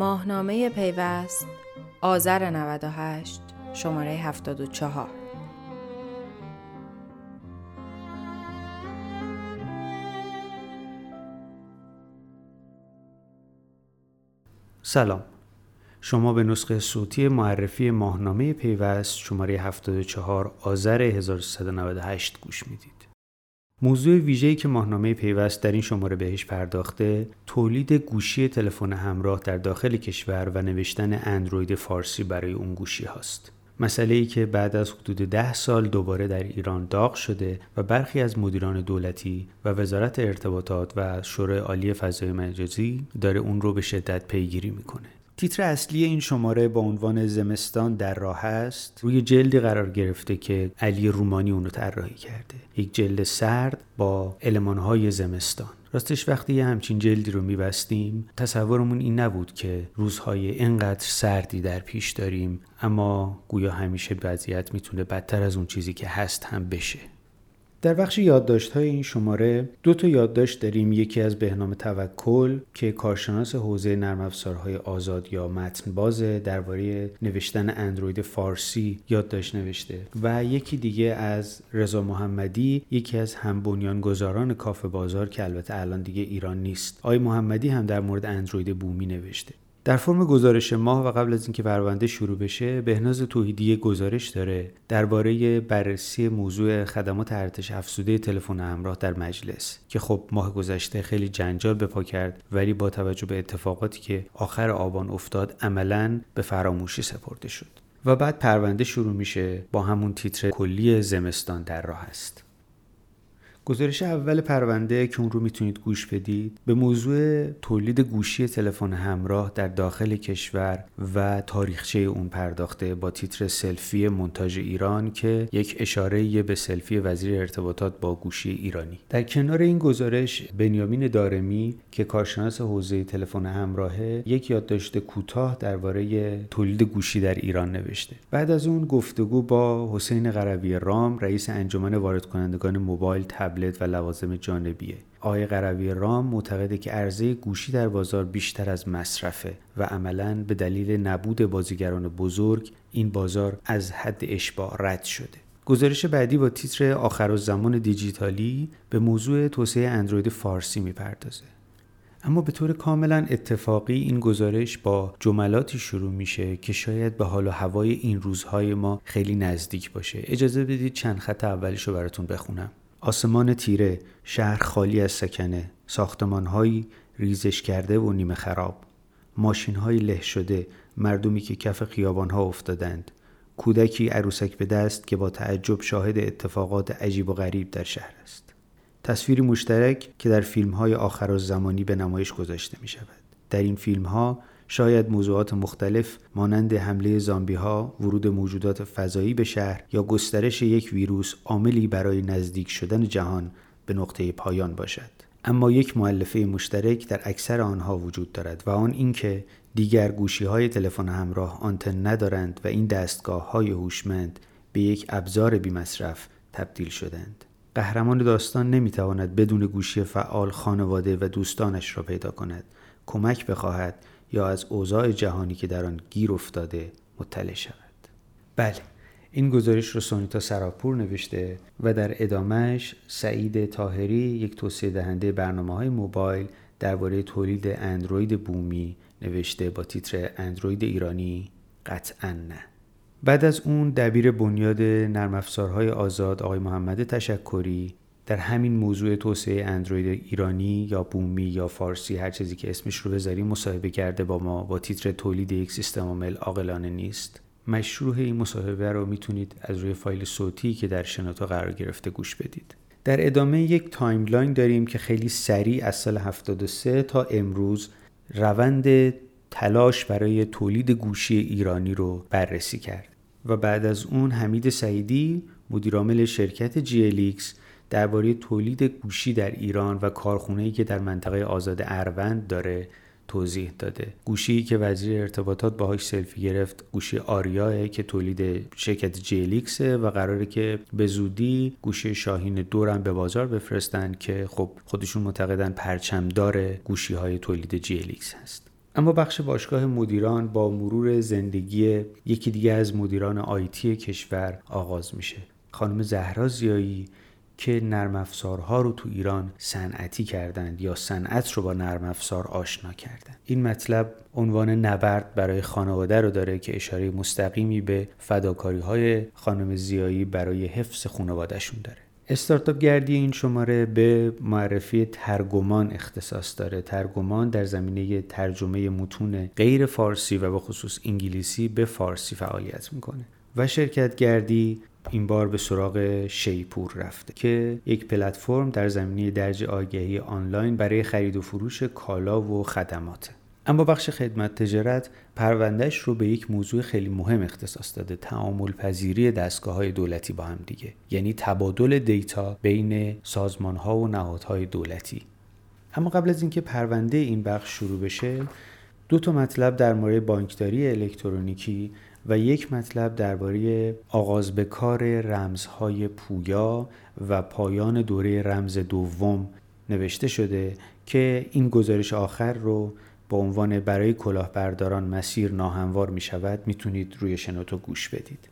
ماهنامه پیوست آذر 98 شماره 74 سلام شما به نسخه صوتی معرفی ماهنامه پیوست شماره 74 آذر 1398 گوش می‌دید. موضوع ویژه‌ای که ماهنامه پیوست در این شماره بهش پرداخته تولید گوشی تلفن همراه در داخل کشور و نوشتن اندروید فارسی برای اون گوشی هاست. مسئله ای که بعد از حدود ده سال دوباره در ایران داغ شده و برخی از مدیران دولتی و وزارت ارتباطات و شورای عالی فضای مجازی داره اون رو به شدت پیگیری می‌کنه. تیتر اصلی این شماره با عنوان زمستان در راه است. روی جلدی قرار گرفته که علی رومانی اونو طراحی کرده. یک جلد سرد با المانهای زمستان. راستش وقتی یه همچین جلدی رو میبستیم تصورمون این نبود که روزهای اینقدر سردی در پیش داریم اما گویا همیشه وضعیت می‌تونه بدتر از اون چیزی که هست هم بشه. در بخش یادداشت های این شماره دو تا یادداشت داریم. یکی از بهنام توکل که کارشناس حوزه نرم افزارهای آزاد یا متن بازه درباره نوشتن اندروید فارسی یادداشت نوشته. و یکی دیگه از رضا محمدی یکی از هم بنیانگذاران کافه بازار که البته الان دیگه ایران نیست. آقای محمدی هم در مورد اندروید بومی نوشته. در فرم گزارش ماه و قبل از اینکه پرونده شروع بشه بهناز توحیدی گزارش داره درباره بررسی موضوع خدمات ارتش افزوده تلفن همراه در مجلس که خب ماه گذشته خیلی جنجال به پا کرد ولی با توجه به اتفاقاتی که آخر آبان افتاد عملا به فراموشی سپرده شد. و بعد پرونده شروع میشه با همون تیتر کلی زمستان در راه است. گزارش اول پرونده که اون رو می‌تونید گوش بدید به موضوع تولید گوشی تلفن همراه در داخل کشور و تاریخچه اون پرداخته با تیتر سلفی منتاج ایران که یک اشاره به سلفی وزیر ارتباطات با گوشی ایرانی. در کنار این گزارش بنیامین دارمی که کارشناس حوزه تلفن همراهه یک یادداشت کوتاه درباره تولید گوشی در ایران نوشته. بعد از اون گفتگو با حسین قروی رام رئیس انجمن وارد کنندگان موبایل تبلت و لوازم جانبیه. آقای قروی رام معتقده که عرضه گوشی در بازار بیشتر از مصرفه و عملا به دلیل نبود بازیگران بزرگ این بازار از حد اشباع رد شده. گزارش بعدی با تیتر آخر زمان دیجیتالی به موضوع توسعه اندروید فارسی می‌پردازه. اما به طور کاملا اتفاقی این گزارش با جملاتی شروع میشه که شاید به حال و هوای این روزهای ما خیلی نزدیک باشه. اجازه بدید چند خط اولش رو براتون بخونم. آسمان تیره، شهر خالی از سکنه، ساختمانهایی ریزش کرده و نیمه خراب، ماشینهایی له شده، مردمی که کف خیابانها افتادند، کودکی عروسک به دست که با تعجب شاهد اتفاقات عجیب و غریب در شهر است. تصویری مشترک که در فیلم های آخر زمانی به نمایش گذاشته می شود. در این فیلم ها شاید موضوعات مختلف مانند حمله زامبی ها، ورود موجودات فضایی به شهر یا گسترش یک ویروس عاملی برای نزدیک شدن جهان به نقطه پایان باشد. اما یک معلفه مشترک در اکثر آنها وجود دارد و آن اینکه دیگر گوشی های تلفن همراه آنتن ندارند و این دستگاه های هوشمند به یک ابزار بیمصرف تبدیل شدند. قهرمان داستان نمی‌تواند بدون گوشی فعال خانواده و دوستانش را پیدا کند کمک بخواهد یا از اوضاع جهانی که در آن گیر افتاده مطلع شود. بله این گزارش رو سونیتا سراپور نوشته و در ادامهش سعید تاهری یک توسعه دهنده برنامه های موبایل درباره تولید اندروید بومی نوشته با تیتر اندروید ایرانی قطعا نه. بعد از اون دبیر بنیاد نرم افزارهای آزاد آقای محمد تشکری در همین موضوع توسعه اندروید ایرانی یا بومی یا فارسی هر چیزی که اسمش رو بذاریم مصاحبه کرده با ما. با تیتر تولید یک سیستم عامل عاقلانه نیست. مشروح این مصاحبه رو می‌تونید از روی فایل صوتی که در شنوتو قرار گرفته گوش بدید. در ادامه یک timeline داریم که خیلی سریع از سال 73 تا امروز روند تلاش برای تولید گوشی ایرانی رو بررسی کرد. و بعد از اون حمید سعیدی مدیرعامل شرکت GLX درباره تولید گوشی در ایران و کارخونه‌ای که در منطقه آزاد اروند داره توضیح داده. گوشی که وزیر ارتباطات باهاش سلفی گرفت گوشی آریاه که تولید شرکت جیلیکسه و قراره که به زودی گوشی شاهین دورم به بازار بفرستن که خب خودشون معتقدن پرچمدار گوشی های تولید جیلیکس هست. اما بخش باشگاه مدیران با مرور زندگی یکی دیگه از مدیران آیتی کشور آغاز میشه. خانم زهرا زیایی که نرم افزارها رو تو ایران صنعتی کردند یا صنعت رو با نرم افزار آشنا کردند. این مطلب عنوان نبرد برای خانواده رو داره که اشاره مستقیمی به فداکاری های خانم زیایی برای حفظ خانوادهشون داره. استارتاپ گردی این شماره به معرفی ترگمان اختصاص داره. ترگمان در زمینه ترجمه متون غیر فارسی و به خصوص انگلیسی به فارسی فعالیت می‌کنه و شرکت گردی این بار به سراغ شیپور رفته که یک پلتفرم در زمینه درج آگهی آنلاین برای خرید و فروش کالا و خدمات اما بخش خدمت تجارت پروندهش رو به یک موضوع خیلی مهم اختصاص داده تعامل پذیری دستگاه های دولتی با هم دیگه یعنی تبادل دیتا بین سازمان ها و نهادهای دولتی. اما قبل از اینکه پرونده این بخش شروع بشه دو تا مطلب در مورد بانکداری الکترونیکی و یک مطلب درباره آغاز به کار رمزهای پویا و پایان دوره رمز دوم نوشته شده که این گزارش آخر رو با عنوان برای کلاهبرداران مسیر ناهموار می شود می‌تونید روی شنوتو گوش بدید.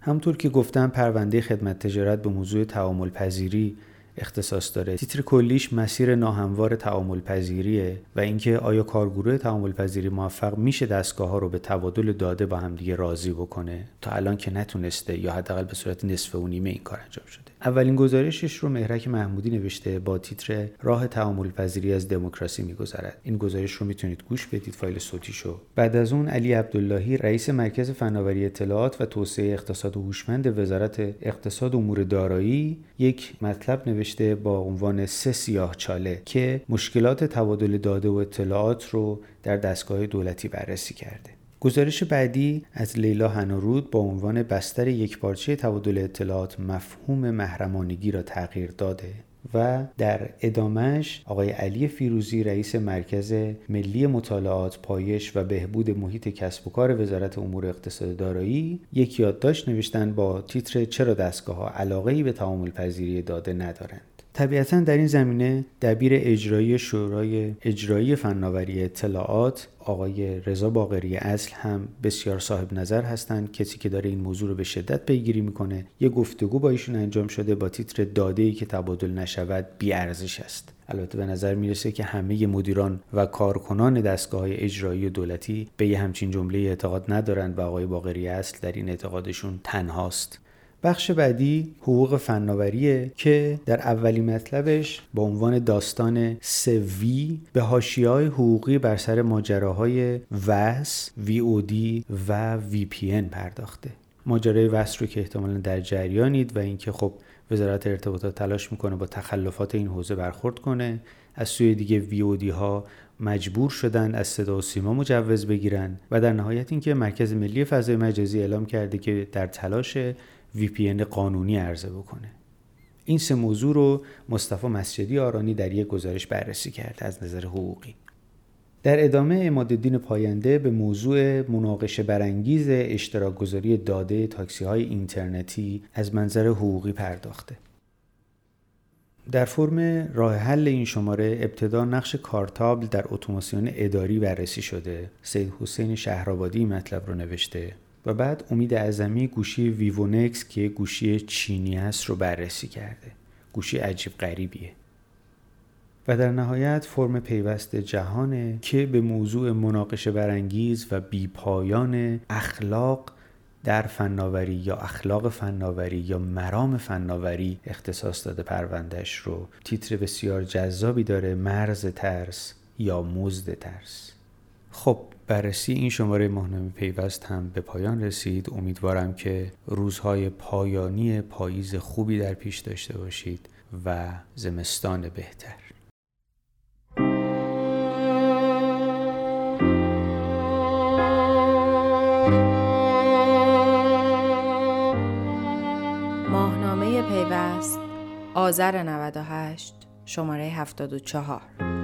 همطور که گفتم پرونده خدمت تجارت به موضوع تعامل پذیری اختصاص داره. تیتر کلیش مسیر ناهموار تعامل پذیریه و اینکه آیا کارگروه تعامل پذیری موفق میشه دستگاه ها رو به تبادل داده با همدیگه راضی بکنه؟ تا الان که نتونسته یا حداقل به صورت نصف و نیمه این کار انجام شده. اولین گزارشش رو مهرک محمودی نوشته با تیتر راه تعامل پذیری از دموکراسی میگذرد. این گزارش رو می‌تونید گوش بدید فایل صوتیشو بعد از اون علی عبداللهی رئیس مرکز فناوری اطلاعات و توسعه اقتصاد هوشمند وزارت اقتصاد امور دارایی یک مطلب نوشته با عنوان سه سیاه چاله که مشکلات تبادل داده و اطلاعات رو در دستگاه دولتی بررسی کرده. گزارش بعدی از لیلا هنورود با عنوان بستر یک پارچه تبادل اطلاعات مفهوم محرمانگی را تغییر داده. و در ادامش آقای علی فیروزی رئیس مرکز ملی مطالعات پایش و بهبود محیط کسب و کار وزارت امور اقتصاد دارایی یک یادداشت نوشتن با تیتر چرا دستگاه ها علاقه به تعامل پذیری داده ندارند. طبیعتا در این زمینه دبیر اجرایی شورای اجرایی فناوری اطلاعات آقای رضا باقری اصل هم بسیار صاحب نظر هستند. کسی که داره این موضوع رو به شدت پیگیری می‌کنه یه گفتگو با ایشون انجام شده با تیتر داده ای که تبادل نشود بی ارزش است. البته به نظر می‌رسه که همه مدیران و کارکنان دستگاه های اجرایی دولتی به یه همچین جمله اعتقاد ندارند و آقای باقری اصل در این اعتقادشون تنهاست. بخش بعدی حقوق فناوریه که در اولین مطلبش با عنوان داستان سوی به هاشی های حقوقی بر سر ماجراهای وس، وی او دی و وی پی ان پرداخته. ماجرای وس رو که احتمالا در جریانید و اینکه خب وزارت ارتباطات تلاش می‌کنه با تخلفات این حوزه برخورد کنه از سوی دیگه وی او دی ها مجبور شدن از صدا و سیما مجوز بگیرن و در نهایت اینکه مرکز ملی فضای مجازی اعلام کرده که در تلاش VPN قانونی عرضه بکنه. این سه موضوع رو مصطفی مسجدی آرانی در یک گزارش بررسی کرده از نظر حقوقی. در ادامه امادالدین پاینده به موضوع مناقشه برانگیز اشتراک گذاری داده تاکسی های اینترنتی از منظر حقوقی پرداخته. در فرم راه حل این شماره ابتدا نقش کارتابل در اتوماسیون اداری بررسی شده. سید حسین شهرآبادی مطلب رو نوشته. و بعد امید اعظمی گوشی ویوونکس که گوشی چینی است رو بررسی کرده. گوشی عجیب غریبیه. و در نهایت فرم پیوست جهانه که به موضوع مناقشه برانگیز و بیپایان اخلاق در فناوری یا اخلاق فناوری یا مرام فناوری اختصاص داده پروندهش رو. تیتر بسیار جذابی داره. مرز ترس یا مزد ترس. خب بررسی این شماره ماهنامه پیوست هم به پایان رسید. امیدوارم که روزهای پایانی پاییز خوبی در پیش داشته باشید و زمستان بهتر. ماهنامه پیوست آذر 98 شماره 74